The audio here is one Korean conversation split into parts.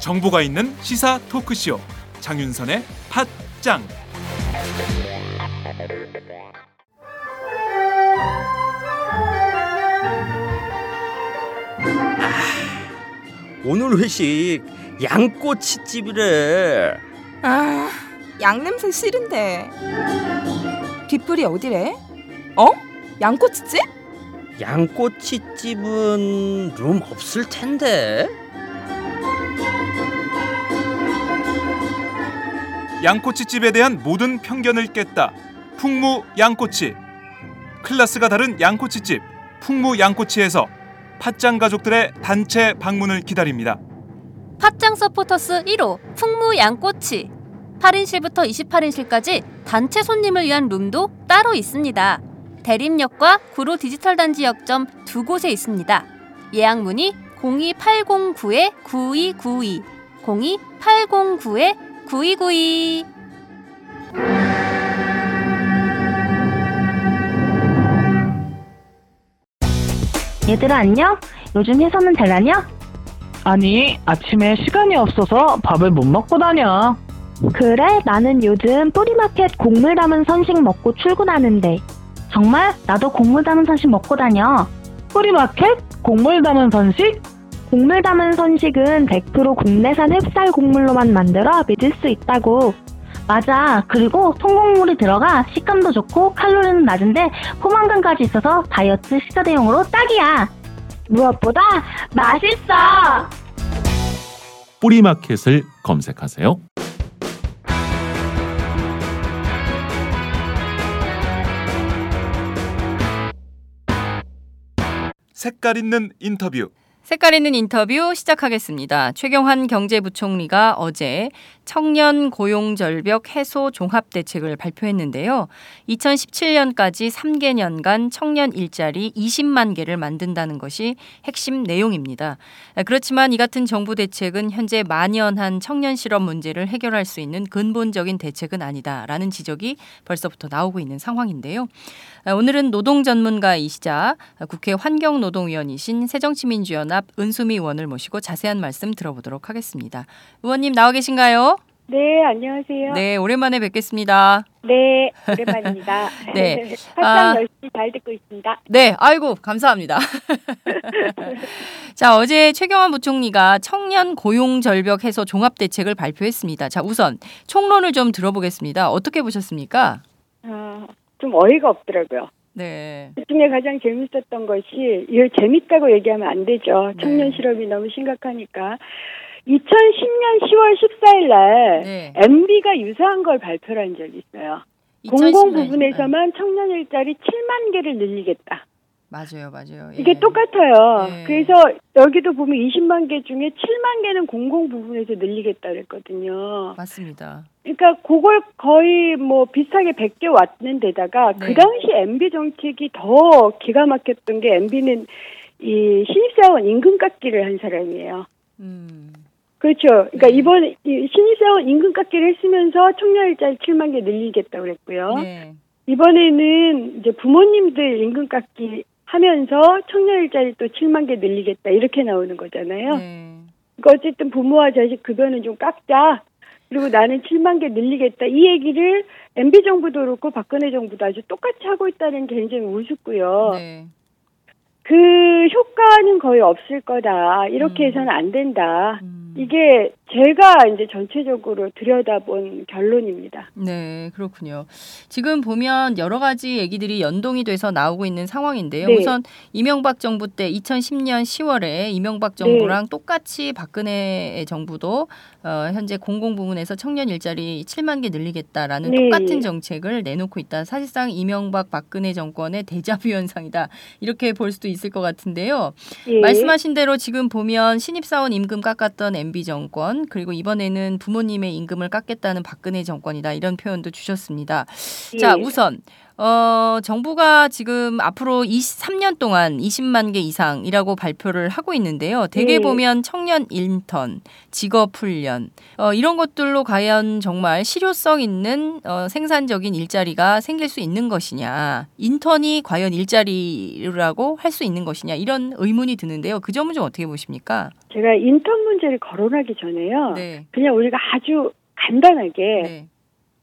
정보가 있는 시사 토크쇼 장윤선의 팟짱. 오늘 회식 양꼬치집이래. 아, 양 냄새 싫은데. 뒷불이 어디래? 어? 양꼬치집? 양꼬치집은 룸 없을 텐데. 양꼬치집에 대한 모든 편견을 깼다 풍무 양꼬치 클래스가 다른 양꼬치집 풍무 양꼬치에서 팥짱 가족들의 단체 방문을 기다립니다 팥짱 서포터스 1호 풍무 양꼬치 8인실부터 28인실까지 단체 손님을 위한 룸도 따로 있습니다. 대림역과 구로 디지털 단지 역점 두 곳에 있습니다. 예약 문의 02809-9292 02809-9292 얘들아 안녕? 요즘 회사는 잘 다녀? 아니, 아침에 시간이 없어서 밥을 못 먹고 다녀. 그래? 나는 요즘 뿌리마켓 곡물 담은 선식 먹고 출근하는데 정말? 나도 곡물 담은 선식 먹고 다녀 뿌리마켓? 곡물 담은 선식? 곡물 담은 선식은 100% 국내산 햅쌀 곡물로만 만들어 믿을 수 있다고 맞아 그리고 통곡물이 들어가 식감도 좋고 칼로리는 낮은데 포만감까지 있어서 다이어트 식사 대용으로 딱이야 무엇보다 맛있어 뿌리마켓을 검색하세요. 색깔 있는 인터뷰 색깔 있는 인터뷰 시작하겠습니다. 최경환 경제부총리가 어제 청년 고용 절벽 해소 종합 대책을 발표했는데요. 2017년까지 3개년간 청년 일자리 20만 개를 만든다는 것이 핵심 내용입니다. 그렇지만 이 같은 정부 대책은 현재 만연한 청년 실업 문제를 해결할 수 있는 근본적인 대책은 아니다라는 지적이 벌써부터 나오고 있는 상황인데요. 오늘은 노동 전문가이시자 국회 환경노동위원이신 새정치민주연합 은수미 의원을 모시고 자세한 말씀 들어보도록 하겠습니다. 의원님 나와 계신가요? 네, 안녕하세요. 네, 오랜만에 뵙겠습니다. 네, 오랜만입니다. 네. 항상 아. 열심히 잘 듣고 있습니다. 네, 아이고 감사합니다. 자, 어제 최경환 부총리가 청년 고용 절벽 해소 종합 대책을 발표했습니다. 자, 우선 총론을 좀 들어보겠습니다. 어떻게 보셨습니까? 어, 좀 어이가 없더라고요. 네. 그 중에 가장 재밌었던 것이, 이걸 재밌다고 얘기하면 안 되죠. 청년 네. 실업이 너무 심각하니까. 2010년 10월 14일 날 네. MB가 유사한 걸 발표를 한 적이 있어요. 2010 공공 년. 부분에서만 청년 일자리 7만 개를 늘리겠다. 맞아요, 맞아요. 이게 예. 똑같아요. 네. 그래서 여기도 보면 20만 개 중에 7만 개는 공공 부분에서 늘리겠다 그랬거든요. 맞습니다. 그러니까 그걸 거의 뭐 비슷하게 100개 왔는 데다가 네. 그 당시 MB 정책이 더 기가 막혔던 게 MB는 이 신입사원 임금 깎기를 한 사람이에요. 음. 그렇죠. 그러니까 네. 이번 이 신입사원 임금 깎기를 했으면서 청년 일자리 7만 개 늘리겠다 그랬고요. 네. 이번에는 이제 부모님들 임금 깎기 하면서 청년 일자리 또 7만 개 늘리겠다 이렇게 나오는 거잖아요. 네. 그러니까 어쨌든 부모와 자식 급여는 좀 깎자. 그리고 나는 7만 개 늘리겠다. 이 얘기를 MB 정부도 그렇고 박근혜 정부도 아주 똑같이 하고 있다는 게 굉장히 우습고요. 네. 그 효과는 거의 없을 거다. 이렇게 음. 해서는 안 된다. 음. 이게 제가 이제 전체적으로 들여다본 결론입니다. 네, 그렇군요. 지금 보면 여러 가지 얘기들이 연동이 돼서 나오고 있는 상황인데요. 네. 우선 이명박 정부 때 2010년 10월에 이명박 정부랑 똑같이 박근혜 정부도 어, 현재 공공 부문에서 청년 일자리 7만 개 늘리겠다라는 네. 똑같은 정책을 내놓고 있다. 사실상 이명박 박근혜 정권의 대자뷰 현상이다. 이렇게 볼 수도 있을 것 같은데요. 예. 말씀하신 대로 지금 보면 신입사원 임금 깎았던 MB 정권 그리고 이번에는 부모님의 임금을 깎겠다는 박근혜 정권이다 이런 표현도 주셨습니다. 자 예. 우선 어, 정부가 지금 앞으로 23년 동안 20만 개 이상이라고 발표를 하고 있는데요. 대개 예. 보면 청년 인턴, 직업 훈련 어, 이런 것들로 과연 정말 실효성 있는 어, 생산적인 일자리가 생길 수 있는 것이냐, 인턴이 과연 일자리라고 할 수 있는 것이냐 이런 의문이 드는데요. 그 점은 좀 어떻게 보십니까? 제가 인턴 문제를 거론하기 전에요. 네, 그냥 우리가 아주 간단하게 네,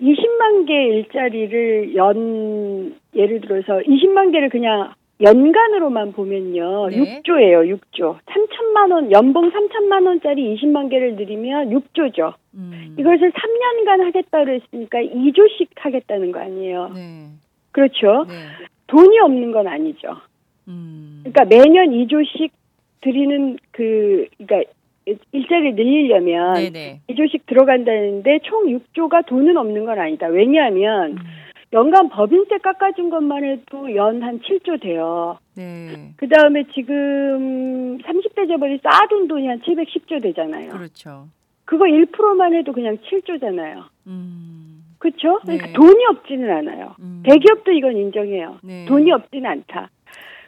20만 개 일자리를 연 예를 들어서 20만 개를 그냥 연간으로만 보면요. 네. 6조예요. 6조. 3천만 원 연봉 3천만 원짜리 20만 개를 늘리면 6조죠. 음, 이것을 3년간 하겠다고 했으니까 2조씩 하겠다는 거 아니에요. 네, 그렇죠. 네, 돈이 없는 건 아니죠. 음, 그러니까 매년 2조씩 드리는 그 그러니까 일자리를 늘리려면 네, 네, 2조씩 들어간다는데 총 6조가 돈은 없는 건 아니다. 왜냐하면 음, 연간 법인세 깎아준 것만 해도 연 한 7조 돼요. 네, 그 다음에 지금 30대 재벌이 쌓아둔 돈이 한 710조 되잖아요. 그렇죠. 그거 1%만 해도 그냥 7조잖아요. 음, 그렇죠? 네. 그러니까 돈이 없지는 않아요. 음, 대기업도 이건 인정해요. 네. 돈이 없지는 않다.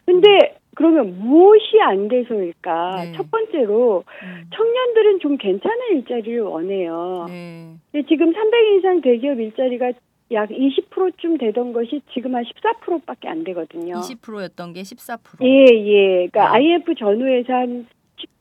근데 그러면 무엇이 안 돼서일까? 네. 첫 번째로 음, 청년들은 좀 괜찮은 일자리를 원해요. 네, 근데 지금 300인 이상 대기업 일자리가 약 20%쯤 되던 것이 지금 한 14%밖에 안 되거든요. 20%였던 게 14%. 예, 예. 그러니까 네. IF 전후에서 한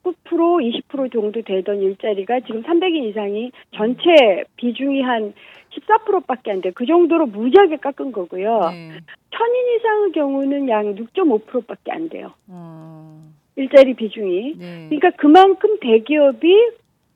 19%, 20% 정도 되던 일자리가 지금 300인 이상이 전체 비중이 한 14%밖에 안 돼. 그 정도로 무지하게 깎은 거고요. 네. 천인 이상의 경우는 약 6.5%밖에 안 돼요. 어, 일자리 비중이. 네. 그러니까 그만큼 대기업이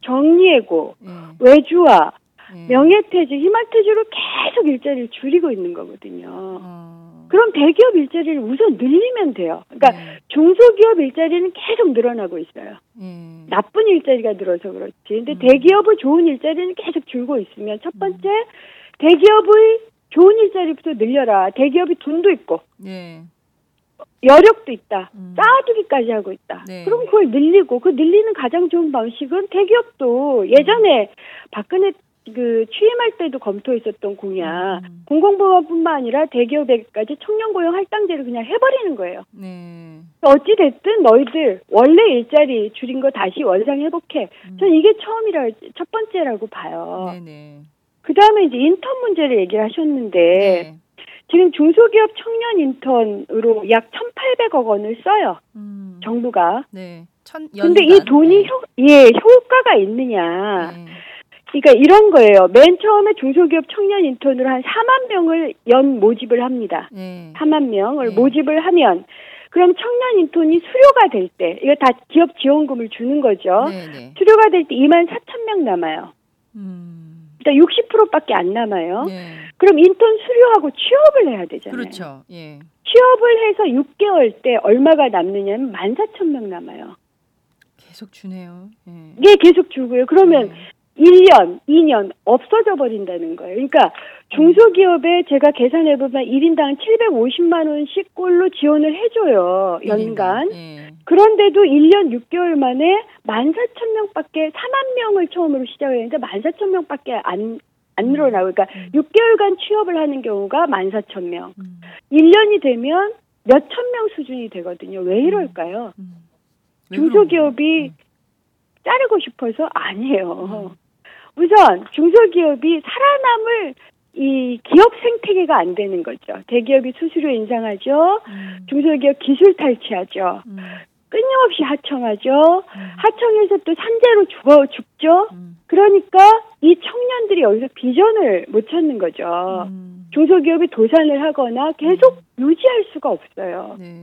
정리해고, 네. 외주화, 네. 명예퇴직, 희망퇴직으로 계속 일자리를 줄이고 있는 거거든요. 어, 그럼 대기업 일자리를 우선 늘리면 돼요. 그러니까 네. 중소기업 일자리는 계속 늘어나고 있어요. 네. 나쁜 일자리가 늘어서 그렇지. 근데 음. 대기업의 좋은 일자리는 계속 줄고 있으면 첫 번째 대기업의 좋은 일자리부터 늘려라. 대기업이 돈도 있고 네. 여력도 있다. 음. 쌓아두기까지 하고 있다. 네. 그럼 그걸 늘리고 그 늘리는 가장 좋은 방식은 대기업도 예전에 박근혜 그 취임할 때도 검토했었던 공약 음. 공공부문뿐만 아니라 대기업에까지 청년 고용 할당제를 그냥 해버리는 거예요. 네. 어찌 됐든 너희들 원래 일자리 줄인 거 다시 원상 회복해. 음. 전 이게 처음이라 첫 번째라고 봐요. 네네. 그 다음에 이제 인턴 문제를 얘기를 하셨는데 네. 지금 중소기업 청년 인턴으로 약 1,800억 원을 써요. 음. 정부가. 네. 천 근데 이. 돈이 네. 효, 예, 효과가 있느냐. 네. 그러니까 이런 거예요. 맨 처음에 중소기업 청년 인턴으로 한 4만 명을 연 모집을 합니다. 네. 4만 명을 네. 모집을 하면 그럼 청년 인턴이 수료가 될 때 이거 다 기업 지원금을 주는 거죠. 네네. 수료가 될 때 2만 4천 명 남아요. 음. 그러니까 60%밖에 안 남아요. 네. 그럼 인턴 수료하고 취업을 해야 되잖아요. 그렇죠. 예. 취업을 해서 6개월 때 얼마가 남느냐면 1만 4천 명 남아요. 계속 주네요. 예. 이게 계속 주고요. 그러면 네. 1년, 2년 없어져 버린다는 거예요. 그러니까 중소기업에 제가 계산해 보면 1인당 750만 원씩 꼴로 지원을 해 줘요. 연간. 예. 그런데도 1년 6개월 만에 14,000명밖에 4만 명을 처음으로 시작했는데 14,000명밖에 안, 안 음. 늘어나고 그러니까 음. 6개월간 취업을 하는 경우가 14,000명. 음. 1년이 되면 몇천 명 수준이 되거든요. 왜 이럴까요? 음. 왜 그런 중소기업이 거예요? 자르고 싶어서 아니에요. 음. 우선 중소기업이 살아남을 이 기업 생태계가 안 되는 거죠. 대기업이 수수료 인상하죠. 음. 중소기업 기술 탈취하죠. 음. 끊임없이 하청하죠. 음. 하청해서 또 산재로 죽어 죽죠. 음. 그러니까 이 청년들이 여기서 비전을 못 찾는 거죠. 음. 중소기업이 도산을 하거나 계속 유지할 수가 없어요. 네.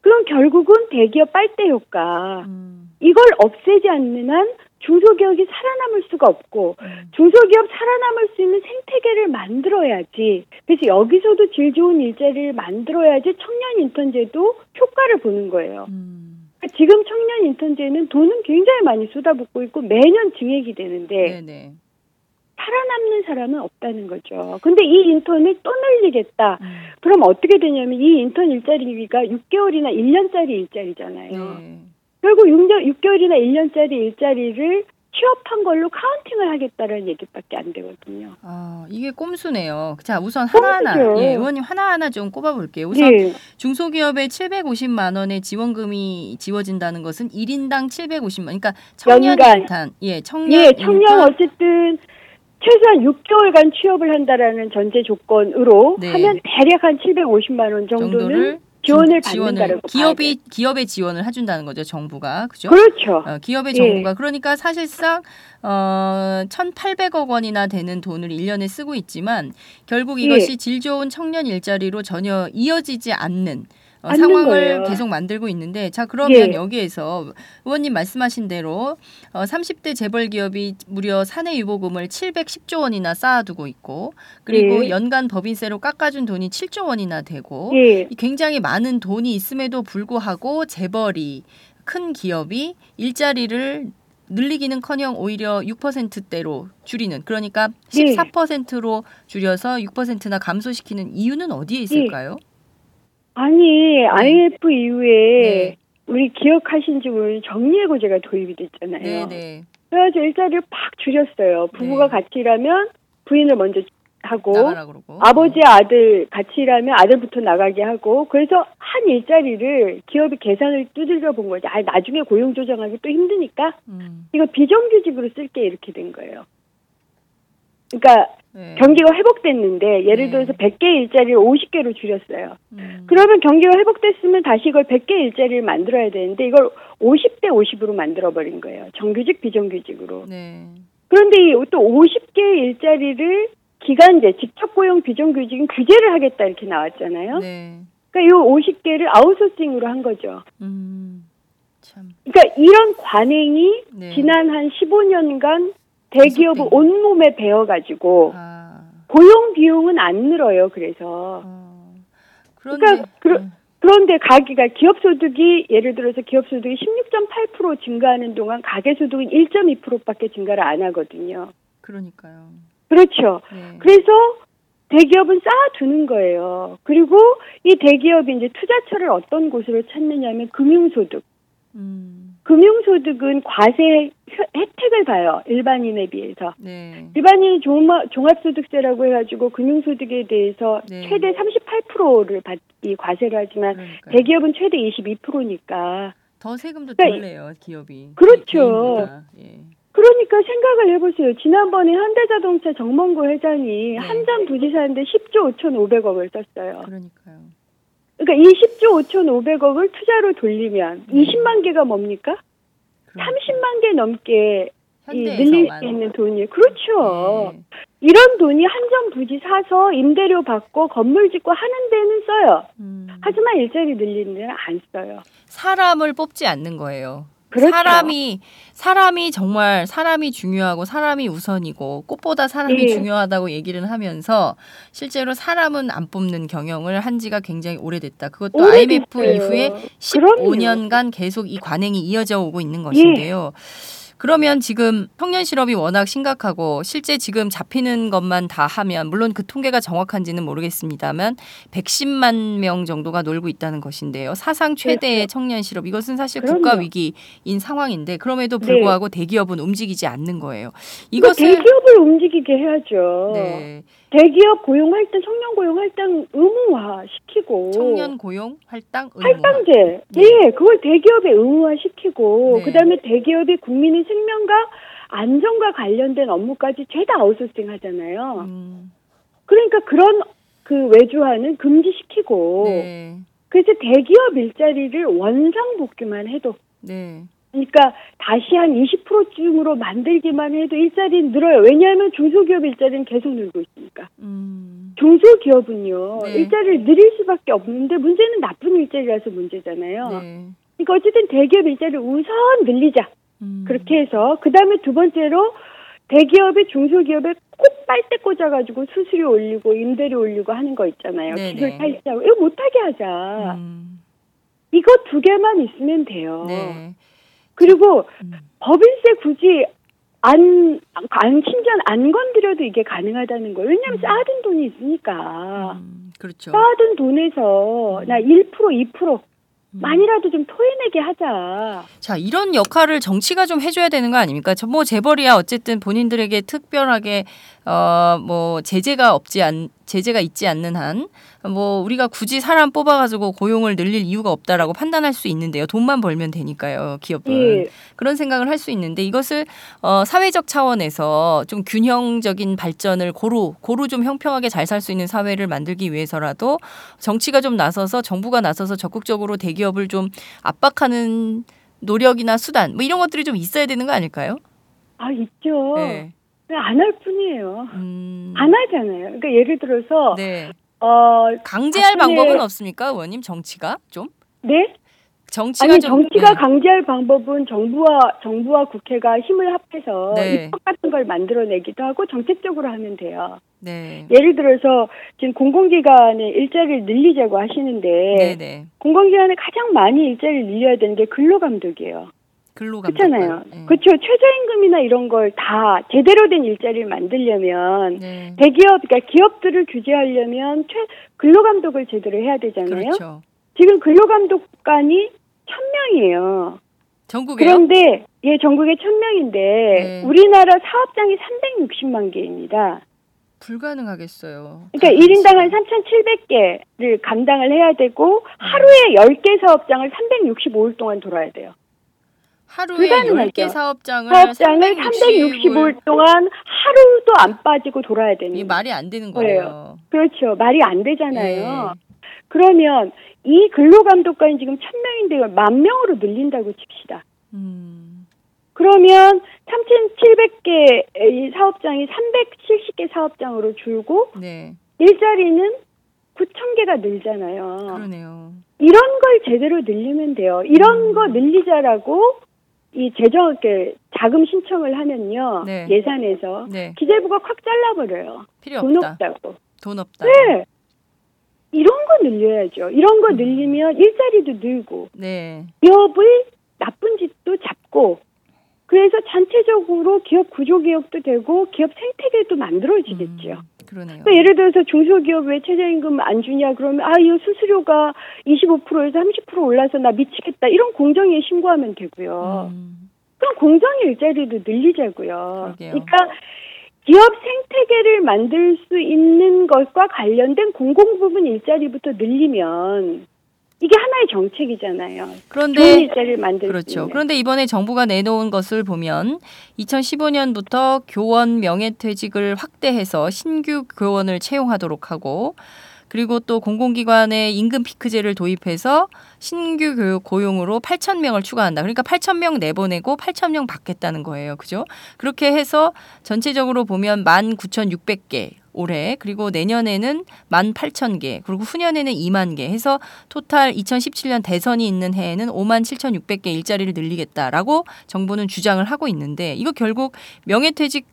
그럼 결국은 대기업 빨대 효과 음. 이걸 없애지 않는 한 중소기업이 살아남을 수가 없고 음. 중소기업 살아남을 수 있는 생태계를 만들어야지. 그래서 여기서도 질 좋은 일자리를 만들어야지 청년 인턴제도 효과를 보는 거예요. 음. 그러니까 지금 청년 인턴제는 돈은 굉장히 많이 쏟아붓고 있고 매년 증액이 되는데 네네. 살아남는 사람은 없다는 거죠. 근데 이 인턴을 또 늘리겠다. 음. 그럼 어떻게 되냐면 이 인턴 일자리가 6개월이나 1년짜리 일자리잖아요. 네. 결국 6년, 6개월이나 1년짜리 일자리를 취업한 걸로 카운팅을 하겠다는 얘기밖에 안 되거든요. 아, 이게 꼼수네요. 자, 우선 하나하나, 꼼수죠. 예, 의원님 하나하나 좀 꼽아볼게요. 우선 네. 중소기업에 750만 원의 지원금이 지워진다는 것은 1인당 750만, 그러니까 청년 연간. 예, 청년 예, 청년 어쨌든 최소한 6개월간 취업을 한다라는 전제 조건으로 네. 하면 대략 한 750만 원 정도는 정도를 지원을 지- 받는다라고 기업이 기업에 지원을 해준다는 거죠, 정부가 그죠? 그렇죠. 어, 기업의 예. 정부가 그러니까 사실상 어 1,800억 원이나 되는 돈을 1년에 쓰고 있지만 결국 예. 이것이 질 좋은 청년 일자리로 전혀 이어지지 않는 어, 상황을 거예요. 계속 만들고 있는데 자 그러면 예. 여기에서 의원님 말씀하신 대로 어, 30대 재벌 기업이 무려 사내 유보금을 710조 원이나 쌓아두고 있고 그리고 예. 연간 법인세로 깎아준 돈이 7조 원이나 되고 예. 이 굉장히 많은 돈이 있음에도 불구하고 재벌이 큰 기업이 일자리를 늘리기는커녕 오히려 6%대로 줄이는 그러니까 네. 14%로 줄여서 6%나 감소시키는 이유는 어디에 있을까요? 아니 IMF 이후에 네. 우리 기억하신지 모르는 정리해고 제가 도입이 됐잖아요. 네, 네. 그래가지고 일자리를 팍 줄였어요. 부부가 네. 같이 일하면 부인을 먼저 하고. 아버지 아들 같이 일하면 아들부터 나가게 하고 그래서 한 일자리를 기업이 계산을 두들겨 본 거죠. 아 나중에 고용 조정하기 또 힘드니까 음, 이거 비정규직으로 쓸게 이렇게 된 거예요. 그러니까 네. 경기가 회복됐는데 예를 네. 들어서 100개 일자리를 50개로 줄였어요. 음, 그러면 경기가 회복됐으면 다시 이걸 100개 일자리를 만들어야 되는데 이걸 50대 50으로 만들어 버린 거예요. 정규직 비정규직으로. 네. 그런데 이또 50개 일자리를 기간제 직접 고용 비정규직은 규제를 하겠다 이렇게 나왔잖아요. 네. 그러니까 이 50개를 아웃소싱으로 한 거죠. 음, 참. 그러니까 이런 관행이 네. 지난 한 15년간 계속된. 온몸에 베어가지고 아, 고용 비용은 안 늘어요. 그래서 어. 그런데 그러니까 그러- 음, 그런데 가계가 기업 소득이 예를 들어서 기업 소득이 16.8% 증가하는 동안 가계 소득은 1.2%밖에 증가를 안 하거든요. 그러니까요. 그렇죠. 네. 그래서 대기업은 쌓아두는 거예요. 그리고 이 대기업이 이제 투자처를 어떤 곳으로 찾느냐면 금융소득. 음, 금융소득은 과세 혀- 혜택을 봐요. 일반인에 비해서. 네. 일반인 종합, 종합소득세라고 해가지고 금융소득에 대해서 네. 최대 38%를 받, 이 과세를 하지만 그러니까요. 대기업은 최대 22%니까. 더 세금도 그러니까 덜 내요 기업이. 그렇죠. 예. 그러니까 생각을 해보세요. 지난번에 현대자동차 정몽구 회장이 네. 한전 부지사인데 10조 5,500억을 썼어요. 그러니까요. 그러니까 이 10조 5,500억을 투자로 돌리면 네. 20만 개가 뭡니까? 그러니까요. 30만 개 넘게 이 늘릴. 수 있는 돈이 그렇죠. 네. 이런 돈이 한전 부지 사서 임대료 받고 건물 짓고 하는 데는 써요. 음. 하지만 일자리 늘리는 데는 안 써요. 사람을 뽑지 않는 거예요. 그렇죠. 사람이 사람이 정말 사람이 중요하고 사람이 우선이고 꽃보다 사람이 예. 중요하다고 얘기를 하면서 실제로 사람은 안 뽑는 경영을 한 지가 굉장히 오래됐다. 그것도 IMF 오래됐어요. 이후에 그럼요. 15년간 계속 이 관행이 이어져 오고 있는 것인데요. 그러면 지금 청년 실업이 워낙 심각하고 실제 지금 잡히는 것만 다 하면 물론 그 통계가 정확한지는 모르겠습니다만 110만 명 정도가 놀고 있다는 것인데요. 사상 최대의 청년 실업 이것은 사실 그렇죠. 그럼요. 국가 위기인 상황인데 그럼에도 네. 불구하고 대기업은 움직이지 않는 거예요. 이것을 대기업을 움직이게 해야죠. 네. 대기업 고용 활동, 청년 고용 활동 의무화 시키고 청년 고용 할당 의무 할당제, 네. 예, 그걸 대기업에 의무화 시키고 네. 그다음에 대기업이 국민의 생명과 안전과 관련된 업무까지 죄다 아웃소싱 하잖아요. 음, 그러니까 그런 그 외주화는 금지시키고 네. 그래서 대기업 일자리를 원상 복귀만 해도 네. 그러니까 다시 한 20%쯤으로 만들기만 해도 일자리 늘어요. 왜냐하면 중소기업 일자리는 계속 늘고 있으니까. 음, 중소기업은요 네. 일자리를 늘릴 수밖에 없는데 문제는 나쁜 일자리라서 문제잖아요. 네. 그러니까 어쨌든 대기업 일자리를 우선 늘리자. 음, 그렇게 해서 그 다음에 두 번째로 대기업이 중소기업에 꼭 빨대 꽂아가지고 수수료 올리고 임대료 올리고 하는 거 있잖아요. 네네. 기술 탈취하고 이거 못하게 하자. 음, 이거 두 개만 있으면 돼요. 네. 그리고 음. 법인세 굳이 안, 안 친전 안 건드려도 이게 가능하다는 거예요. 왜냐하면 쌓아둔 돈이 있으니까. 음, 그렇죠. 쌓아둔 돈에서 음. 나1% 2% 많이라도 좀 토해내게 하자. 자, 이런 역할을 정치가 좀 해줘야 되는 거 아닙니까? 저뭐 재벌이야 어쨌든 본인들에게 특별하게 어 뭐 제재가 없지 않 제재가 있지 않는 한 뭐 우리가 굳이 사람 뽑아 가지고 고용을 늘릴 이유가 없다라고 판단할 수 있는데요. 돈만 벌면 되니까요, 기업은 예. 그런 생각을 할 수 있는데 이것을 어 사회적 차원에서 좀 균형적인 발전을 고루 고루 좀 형평하게 잘 살 수 있는 사회를 만들기 위해서라도 정치가 좀 나서서 정부가 나서서 적극적으로 대기업을 좀 압박하는 노력이나 수단 뭐 이런 것들이 좀 있어야 되는 거 아닐까요? 아 있죠. 네. 안 할 뿐이에요. 음. 안 하잖아요. 그러니까 예를 들어서 네. 어 강제할 방법은 없습니까, 의원님? 정치가 좀 네? 정치가 아니 좀 정치가 네. 강제할 방법은 정부와 정부와 국회가 힘을 합해서 네. 입법 같은 걸 만들어내기도 하고 정책적으로 하면 돼요. 네. 예를 들어서 지금 공공기관의 일자리를 늘리자고 하시는데 네, 네. 공공기관에 가장 많이 일자리를 늘려야 되는 게 근로감독이에요. 근로감독. 그렇잖아요. 네. 그렇죠. 최저임금이나 이런 걸 다 제대로 된 일자리를 만들려면 네. 대기업, 그러니까 기업들을 규제하려면 최 근로감독을 제대로 해야 되잖아요. 그렇죠. 지금 근로감독관이 천 명이에요. 전국에요? 그런데 예 전국에 천 명인데 네. 우리나라 사업장이 360만 개입니다. 불가능하겠어요. 그러니까 다일 1인당 한 같이. 3,700개를 감당을 해야 되고 음. 하루에 10개 사업장을 365일 동안 돌아야 돼요. 하루에 불가능하죠. 10개 사업장을 사업장을 365일 365일 동안 하루도 안 빠지고 돌아야 되는 이게 말이 안 되는 거예요. 그렇죠. 말이 안 되잖아요. 예. 그러면 이 근로감독관이 지금 1000명인데 이걸 만 명으로 늘린다고 칩시다. 음. 그러면 3,700개 의 사업장이 370개 사업장으로 줄고 네. 일자리는 9,000개가 늘잖아요. 그러네요. 이런 걸 제대로 늘리면 돼요. 이런 음. 거 늘리자라고 이 재정 이렇게 자금 신청을 하면요. 네. 예산에서 네. 기재부가 콱 잘라버려요. 필요 돈 없다. 없다고. 돈 없다. 네. 이런 거 늘려야죠. 이런 거 음. 늘리면 일자리도 늘고 네. 기업의 나쁜 짓도 잡고 그래서 전체적으로 기업 구조 개혁도 되고 기업 생태계도 만들어지겠죠. 음, 그러네요. 그러니까 예를 들어서 중소기업 왜 최저임금 안 주냐 그러면 아 이거 수수료가 25%에서 30% 올라서 나 미치겠다 이런 공정위에 신고하면 되고요. 음, 그럼 공정 일자리도 늘리자고요. 그러게요. 그러니까 기업 생태계를 만들 수 있는 것과 관련된 공공 부분 일자리부터 늘리면 이게 하나의 정책이잖아요. 좋은 그런데 일자리를 만들 수 그렇죠. 그런데 이번에 정부가 내놓은 것을 보면 2015년부터 교원 명예퇴직을 확대해서 신규 교원을 채용하도록 하고 그리고 또 공공기관에 임금 피크제를 도입해서 신규 교육 고용으로 8천 명을 추가한다. 그러니까 8천 명 내보내고 8천 명 받겠다는 거예요. 그죠? 그렇게 해서 전체적으로 보면 19,600개 올해 그리고 내년에는 18,000개 그리고 후년에는 2만 개 해서 토탈 2017년 대선이 있는 해에는 57,600개 일자리를 늘리겠다라고 정부는 주장을 하고 있는데 이거 결국 명예퇴직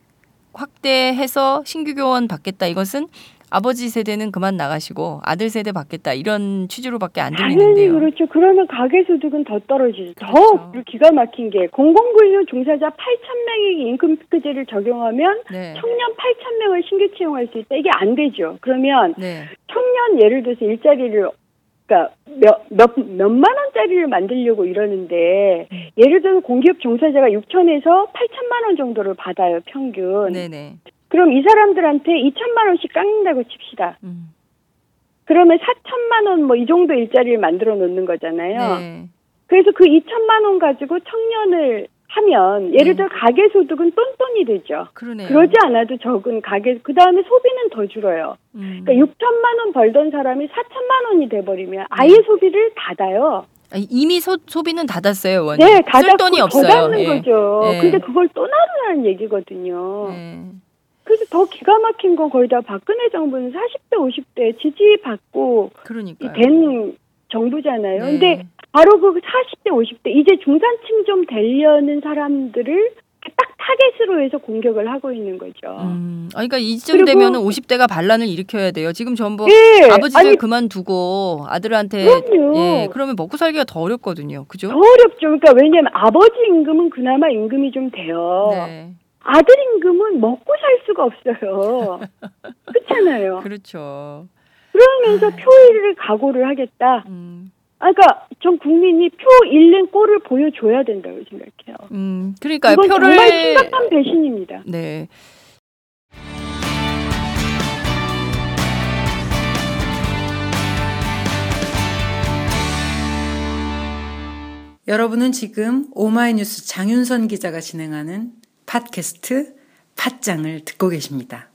확대해서 신규 교원 받겠다. 이것은 아버지 세대는 그만 나가시고 아들 세대 받겠다 이런 취지로밖에 안 당연히 들리는데요. 그렇죠. 그러면 가계 소득은 더 떨어지죠. 더 그렇죠. 기가 막힌 게 공공근로 종사자 8천 명에게 임금 피크제를 적용하면 네. 청년 8천 명을 신규 채용할 수 있다. 이게 안 되죠. 그러면 네. 청년 예를 들어서 일자리를 그러니까 몇, 몇, 몇만 원짜리를 만들려고 이러는데 예를 들어서 공기업 종사자가 6천에서 8천만 원 정도를 받아요 평균. 네네. 그럼 이 사람들한테 2천만 원씩 깎는다고 칩시다. 음. 그러면 4천만 원 뭐 이 정도 일자리를 만들어 놓는 거잖아요. 네. 그래서 그 2천만 원 가지고 청년을 하면 예를 네. 들어 가계 소득은 똔똔이 되죠. 그러네요. 그러지 않아도 적은 가계 그 다음에 소비는 더 줄어요. 음. 그러니까 6천만 원 벌던 사람이 4천만 원이 돼버리면 아예 네. 소비를 닫아요. 아니, 이미 소, 소비는 닫았어요, 원님. 네, 닫았고 쓸 돈이 더 없어요. 닫는 예. 거죠. 예. 근데 그걸 또 나르라는 얘기거든요. 네. 그래서 더 기가 막힌 건 거의 다 박근혜 정부는 40대, 50대 지지받고 그러니까요. 된 정부잖아요. 네. 근데 바로 그 40대, 50대 이제 중산층 좀 되려는 사람들을 딱 타겟으로 해서 공격을 하고 있는 거죠. 음, 아, 그러니까 이쯤 되면은 50대가 반란을 일으켜야 돼요. 지금 전부 예, 아버지들 아니 그만두고 아들한테 그럼요. 예, 그러면 먹고 살기가 더 어렵거든요. 그죠? 더 어렵죠. 그러니까 왜냐하면 아버지 임금은 그나마 임금이 좀 돼요. 네. 아들 임금은 먹고 살 수가 없어요. 그렇잖아요. 그렇죠. 그러면서 표일을 각오를 하겠다. 음. 아, 그러니까 전 국민이 표 잃는 꼴을 보여줘야 된다고 생각해요. 음, 그러니까 이건 표를 정말 심각한 배신입니다. 네. 여러분은 지금 오마이뉴스 장윤선 기자가 진행하는 팟캐스트 팟짱을 듣고 계십니다.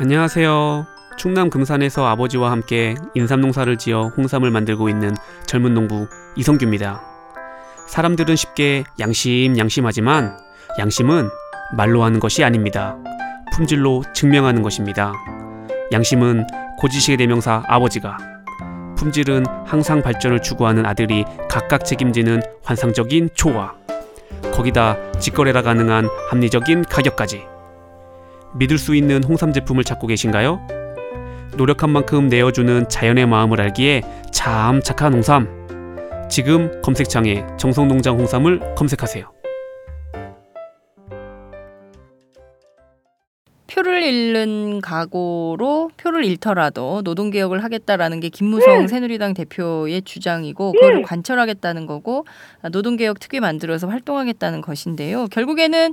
안녕하세요. 충남 금산에서 아버지와 함께 인삼농사를 지어 홍삼을 만들고 있는 젊은 농부 이성규입니다. 사람들은 쉽게 양심 양심하지만 양심은 말로 하는 것이 아닙니다. 품질로 증명하는 것입니다. 양심은 고지식의 대명사 아버지가 품질은 항상 발전을 추구하는 아들이 각각 책임지는 환상적인 초화 거기다 직거래가 가능한 합리적인 가격까지 믿을 수 있는 홍삼 제품을 찾고 계신가요? 노력한 만큼 내어주는 자연의 마음을 알기에 참 착한 홍삼. 지금 검색창에 정성농장 홍삼을 검색하세요. 표를 잃는 각오로 표를 잃더라도 노동 개혁을 하겠다라는 게 김무성 네. 새누리당 대표의 주장이고 네. 그거를 관철하겠다는 거고 아, 노동 개혁 특위 만들어서 활동하겠다는 것인데요. 결국에는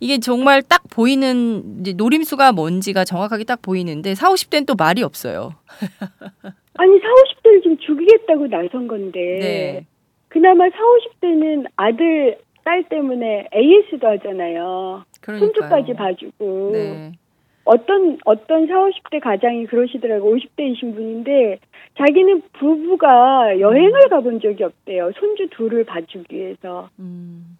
이게 정말 딱 보이는 노림수가 뭔지가 정확하게 딱 보이는데 4, 50대는 또 말이 없어요. 아니 4, 50대를 지금 죽이겠다고 나선 건데 네. 그나마 4, 50대는 아들, 딸 때문에 AS도 하잖아요. 그러니까요. 손주까지 봐주고 네. 어떤 어떤 4, 50대 가장이 그러시더라고 50대이신 분인데 자기는 부부가 여행을 가본 적이 없대요. 손주 둘을 봐주기 위해서. 음.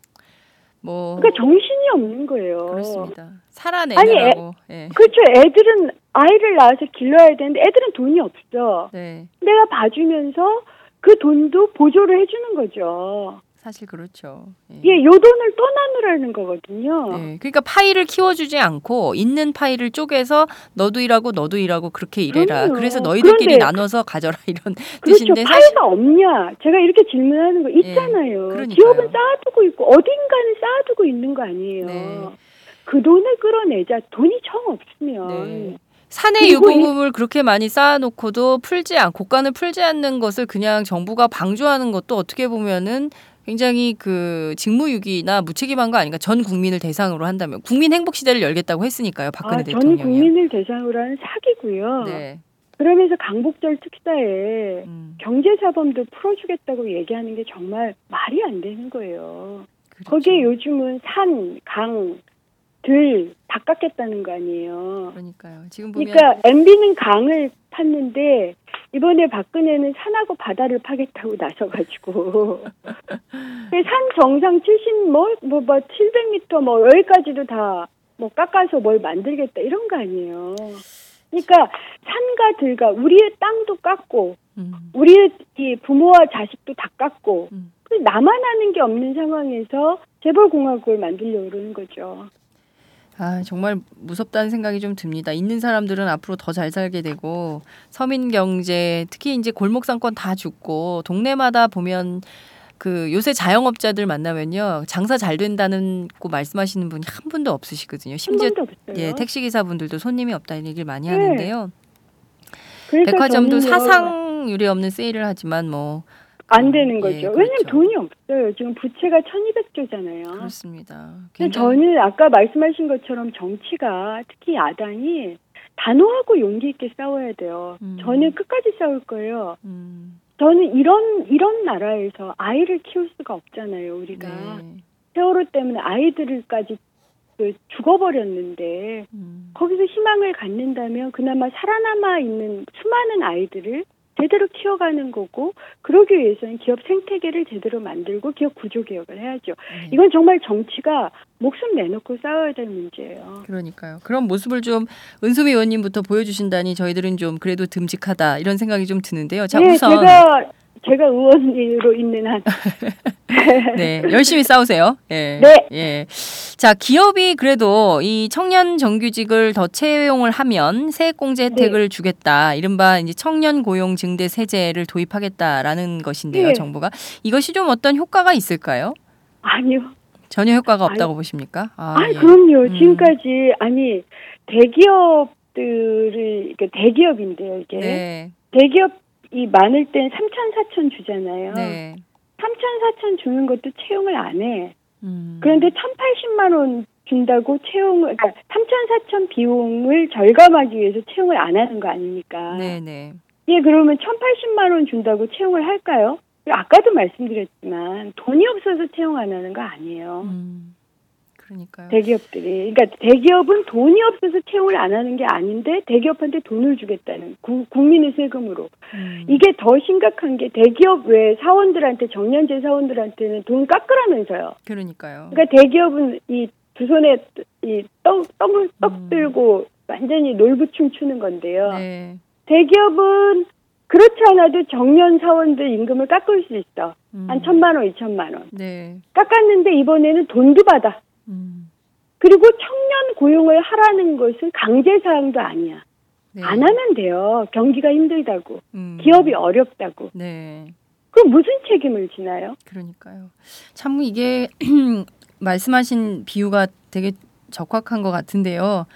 뭐 그러니까 정신이 없는 거예요. 그렇습니다. 살아내느라고. 예. 그렇죠. 애들은 아이를 낳아서 길러야 되는데 애들은 돈이 없어. 네. 내가 봐주면서 그 돈도 보조를 해주는 거죠. 사실 그렇죠. 예. 예, 요 돈을 또 나누라는 거거든요. 네, 그러니까 파이를 키워주지 않고 있는 파이를 쪼개서 너도 일하고 너도 일하고 그렇게 일해라. 그럼요. 그래서 너희들끼리 그런데- 나눠서 가져라 이런 그렇죠. 뜻인데 파이가 사실 없냐? 제가 이렇게 질문하는 거 있잖아요. 그러니까요. 기업은 쌓아두고 있고 어딘가는 쌓아두고 있는 거 아니에요. 네. 그 돈을 끌어내자. 돈이 정 없으면 네. 사내 유보금을 그렇게 많이 쌓아놓고도 풀지 않 고간을 풀지 않는 것을 그냥 정부가 방조하는 것도 어떻게 보면은 굉장히 그 직무유기나 무책임한 거 아닌가? 전 국민을 대상으로 한다면 국민 행복 시대를 열겠다고 했으니까요. 박근혜 아, 전 대통령이. 국민을 대상으로 하는 사기고요. 네. 그러면서 강복절 특사에 음, 경제사범도 풀어주겠다고 얘기하는 게 정말 말이 안 되는 거예요. 그렇죠. 거기에 요즘은 산, 강, 들다 깎겠다는 거 아니에요. 그러니까요. 지금 보면 그러니까 MB는 강을 팠는데 이번에 박근혜는 산하고 바다를 파겠다고 나서가지고 산 정상 70 뭐 뭐 뭐 700m 뭐 여기까지도 다 뭐 깎아서 뭘 만들겠다 이런 거 아니에요. 그러니까 산과 들과 우리의 땅도 깎고 음, 우리의 이 부모와 자식도 다 깎고 음. 그 나만 하는 게 없는 상황에서 재벌 공화국을 만들려고 그러는 거죠. 아, 정말 무섭다는 생각이 좀 듭니다. 있는 사람들은 앞으로 더 잘 살게 되고 서민 경제 특히 이제 골목 상권 다 죽고 동네마다 보면 그 요새 자영업자들 만나면요. 장사 잘 된다는 고 말씀하시는 분이 한 분도 없으시거든요. 한 심지어. 예, 택시 기사분들도 손님이 없다 는 얘기를 많이 네. 하는데요. 그러니까 백화점도 저는요, 사상 유례 없는 세일을 하지만 뭐 안 되는 예, 거죠. 그렇죠. 왜냐면 돈이 없어요. 지금 부채가 1200조잖아요. 그렇습니다. 굉장히 저는 아까 말씀하신 것처럼 정치가 특히 야당이 단호하고 용기 있게 싸워야 돼요. 음. 저는 끝까지 싸울 거예요. 음, 저는 이런 이런 나라에서 아이를 키울 수가 없잖아요. 우리가 네. 세월호 때문에 아이들까지 그 죽어버렸는데 음. 거기서 희망을 갖는다면 그나마 살아남아 있는 수많은 아이들을 제대로 키워가는 거고 그러기 위해서는 기업 생태계를 제대로 만들고 기업 구조 개혁을 해야죠. 네. 이건 정말 정치가 목숨 내놓고 싸워야 될 문제예요. 그러니까요. 그런 모습을 좀 은수미 의원님부터 보여주신다니 저희들은 좀 그래도 듬직하다 이런 생각이 좀 드는데요. 자 네, 우선 제가 제가 의원으로 있는 한 네 열심히 싸우세요. 예. 네. 예. 자 기업이 그래도 이 청년 정규직을 더 채용을 하면 세액공제 혜택을 네. 주겠다. 이른바 이제 청년 고용 증대 세제를 도입하겠다라는 것인데요. 네. 정부가 이것이 좀 어떤 효과가 있을까요? 아니요. 전혀 효과가 없다고 보십니까? 아, 아, 예. 그럼요. 음. 지금까지 아니 대기업들이 그 대기업인데요. 이게 네. 대기업 이 많을 땐 3천 4천 주잖아요. 네. 3천 4천 주는 것도 채용을 안 해. 음. 그런데 1,080만 원 준다고 채용을 그러니까 3천 4천 비용을 절감하기 위해서 채용을 안 하는 거 아닙니까? 네, 네. 예, 그러면 1,080만 원 준다고 채용을 할까요? 아까도 말씀드렸지만 돈이 없어서 채용 안 하는 거 아니에요. 음. 그러니까요. 대기업들이 그러니까 대기업은 돈이 없어서 채용을 안 하는 게 아닌데 대기업한테 돈을 주겠다는 구- 국민의 세금으로 음. 이게 더 심각한 게 대기업 외 사원들한테 정년제 사원들한테는 돈 깎으라면서요. 그러니까요. 그러니까 대기업은 이 두 손에 이떡 떡을 떡 들고 완전히 놀부춤 추는 건데요. 네. 대기업은 그렇지 않아도 정년 사원들 임금을 깎을 수 있어. 음. 한 천만 원, 이천만 원. 네. 깎았는데 이번에는 돈도 받아. 음. 그리고 청년 고용을 하라는 것은 강제 사항도 아니야. 네. 안 하면 돼요. 경기가 힘들다고. 음. 기업이 어렵다고. 네. 그럼 무슨 책임을 지나요? 그러니까요. 참 이게 말씀하신 비유가 되게 적확한 것 같은데요.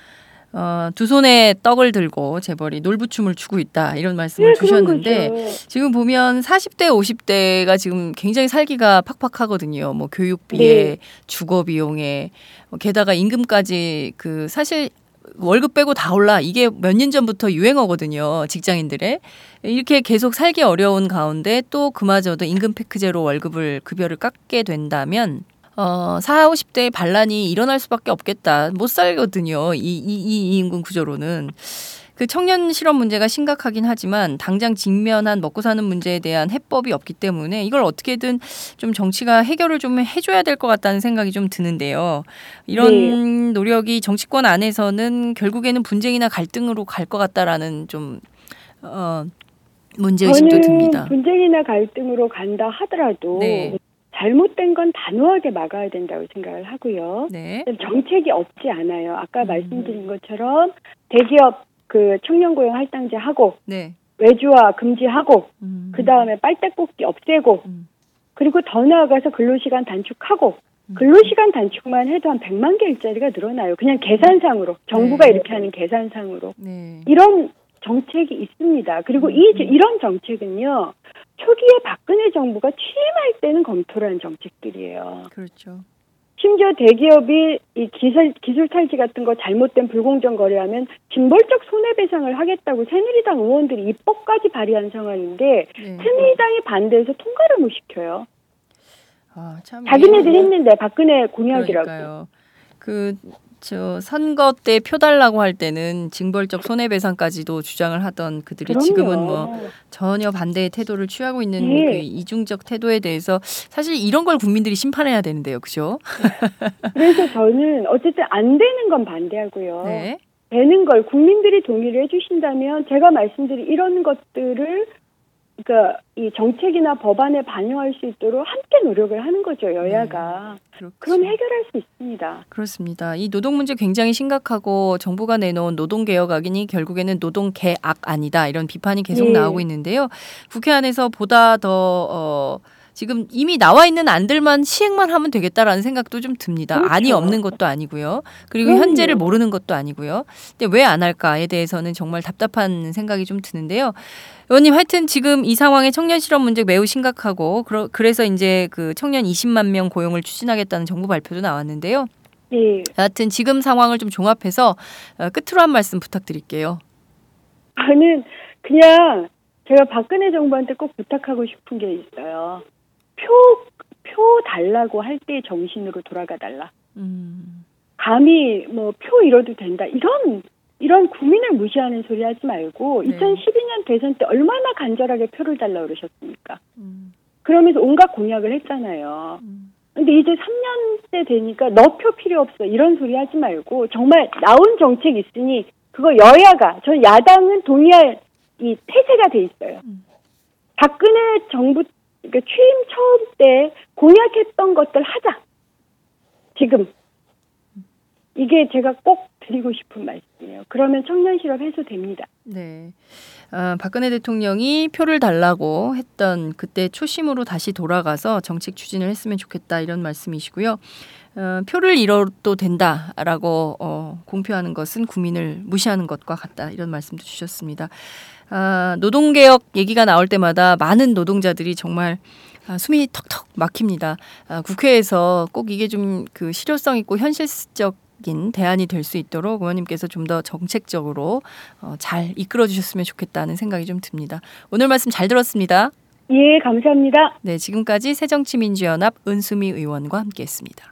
어, 두 손에 떡을 들고 재벌이 놀부춤을 추고 있다 이런 말씀을 네, 주셨는데 거죠. 지금 보면 40대 50대가 지금 굉장히 살기가 팍팍하거든요. 뭐 교육비에 네. 주거 비용에 뭐 게다가 임금까지 그 사실 월급 빼고 다 올라 이게 몇 년 전부터 유행어거든요. 직장인들의 이렇게 계속 살기 어려운 가운데 또 그마저도 임금 패크제로 월급을 급여를 깎게 된다면 어, 4, 50대의 반란이 일어날 수밖에 없겠다. 못 살거든요. 이, 이, 이, 이 임금 구조로는. 그 청년 실업 문제가 심각하긴 하지만 당장 직면한 먹고 사는 문제에 대한 해법이 없기 때문에 이걸 어떻게든 좀 정치가 해결을 좀 해줘야 될 것 같다는 생각이 좀 드는데요. 이런 노력이 정치권 안에서는 결국에는 분쟁이나 갈등으로 갈 것 같다라는 좀 어, 문제 의식도 저는 듭니다. 분쟁이나 갈등으로 간다 하더라도 네. 잘못된 건 단호하게 막아야 된다고 생각을 하고요. 네. 정책이 없지 않아요. 음. 아까 말씀드린 것처럼 대기업 그 청년 고용 할당제 하고 네. 외주화 금지하고 음. 그 다음에 빨대 꽂기 없애고 음. 그리고 더 나아가서 근로시간 단축하고 음. 근로시간 단축만 해도 한 100만 개 일자리가 늘어나요. 그냥 계산상으로 정부가 네. 이렇게 하는 계산상으로 네. 이런 정책이 있습니다. 그리고 이 이런 정책은요 초기에 박근혜 정부가 취임할 때는 검토를 한 정책들이에요. 그렇죠. 심지어 대기업이 이 기술, 기술 탈취 같은 거 잘못된 불공정 거래하면 징벌적 손해배상을 하겠다고 새누리당 의원들이 입법까지 발의한 상황인데 네. 새누리당이 반대해서 통과를 못 시켜요. 아, 참 자기네들이 이게- 했는데 박근혜 공약이라고. 그러니까요. 그, 저, 선거 때 표 달라고 할 때는 징벌적 손해배상까지도 주장을 하던 그들이 지금은 뭐 전혀 반대의 태도를 취하고 있는 예. 그 이중적 태도에 대해서 사실 이런 걸 국민들이 심판해야 되는데요. 그죠? 그래서 저는 어쨌든 안 되는 건 반대하고요. 네. 되는 걸 국민들이 동의를 해주신다면 제가 말씀드린 이런 것들을 그러니까 이 정책이나 법안에 반영할 수 있도록 함께 노력을 하는 거죠 여야가. 그렇죠. 그럼 해결할 수 있습니다. 그렇습니다. 이 노동 문제 굉장히 심각하고 정부가 내놓은 노동 개혁안이 결국에는 노동 개악 아니다 이런 비판이 계속 네. 나오고 있는데요. 국회 안에서 보다 더 어, 지금 이미 나와 있는 안들만 시행만 하면 되겠다라는 생각도 좀 듭니다. 그렇죠. 안이 없는 것도 아니고요. 그리고 그럼요. 현재를 모르는 것도 아니고요. 근데 왜 안 할까에 대해서는 정말 답답한 생각이 좀 드는데요. 의원님 하여튼 지금 이 상황의 청년 실업 문제 매우 심각하고 그래서 이제 그 청년 20만 명 고용을 추진하겠다는 정부 발표도 나왔는데요. 네. 여하튼 지금 상황을 좀 종합해서 어, 끝으로 한 말씀 부탁드릴게요. 저는 그냥 제가 박근혜 정부한테 꼭 부탁하고 싶은 게 있어요. 표, 표 달라고 할 때 정신으로 돌아가 달라. 음, 감히 뭐 표 잃어도 된다. 이런, 이런 국민을 무시하는 소리 하지 말고 네. 2012년 대선 때 얼마나 간절하게 표를 달라 그러셨습니까? 음, 그러면서 온갖 공약을 했잖아요. 음. 근데 이제 3년째 되니까 너 표 필요 없어. 이런 소리 하지 말고 정말 나온 정책 있으니 그거 여야가, 저 야당은 동의할 이 태세가 돼 있어요. 음. 박근혜 정부 그러니까 취임 처음 때 공약했던 것들 하자. 지금 이게 제가 꼭 드리고 싶은 말씀이에요. 그러면 청년 실업 해소됩니다. 네. 아, 박근혜 대통령이 표를 달라고 했던 그때 초심으로 다시 돌아가서 정책 추진을 했으면 좋겠다 이런 말씀이시고요. 어, 표를 잃어도 된다라고 어, 공표하는 것은 국민을 무시하는 것과 같다 이런 말씀도 주셨습니다. 아, 노동개혁 얘기가 나올 때마다 많은 노동자들이 정말 아, 숨이 턱턱 막힙니다. 아, 국회에서 꼭 이게 좀 그 실효성 있고 현실적인 대안이 될 수 있도록 의원님께서 좀 더 정책적으로 어, 잘 이끌어 주셨으면 좋겠다는 생각이 좀 듭니다. 오늘 말씀 잘 들었습니다. 예, 감사합니다. 네, 지금까지 새정치민주연합 은수미 의원과 함께했습니다.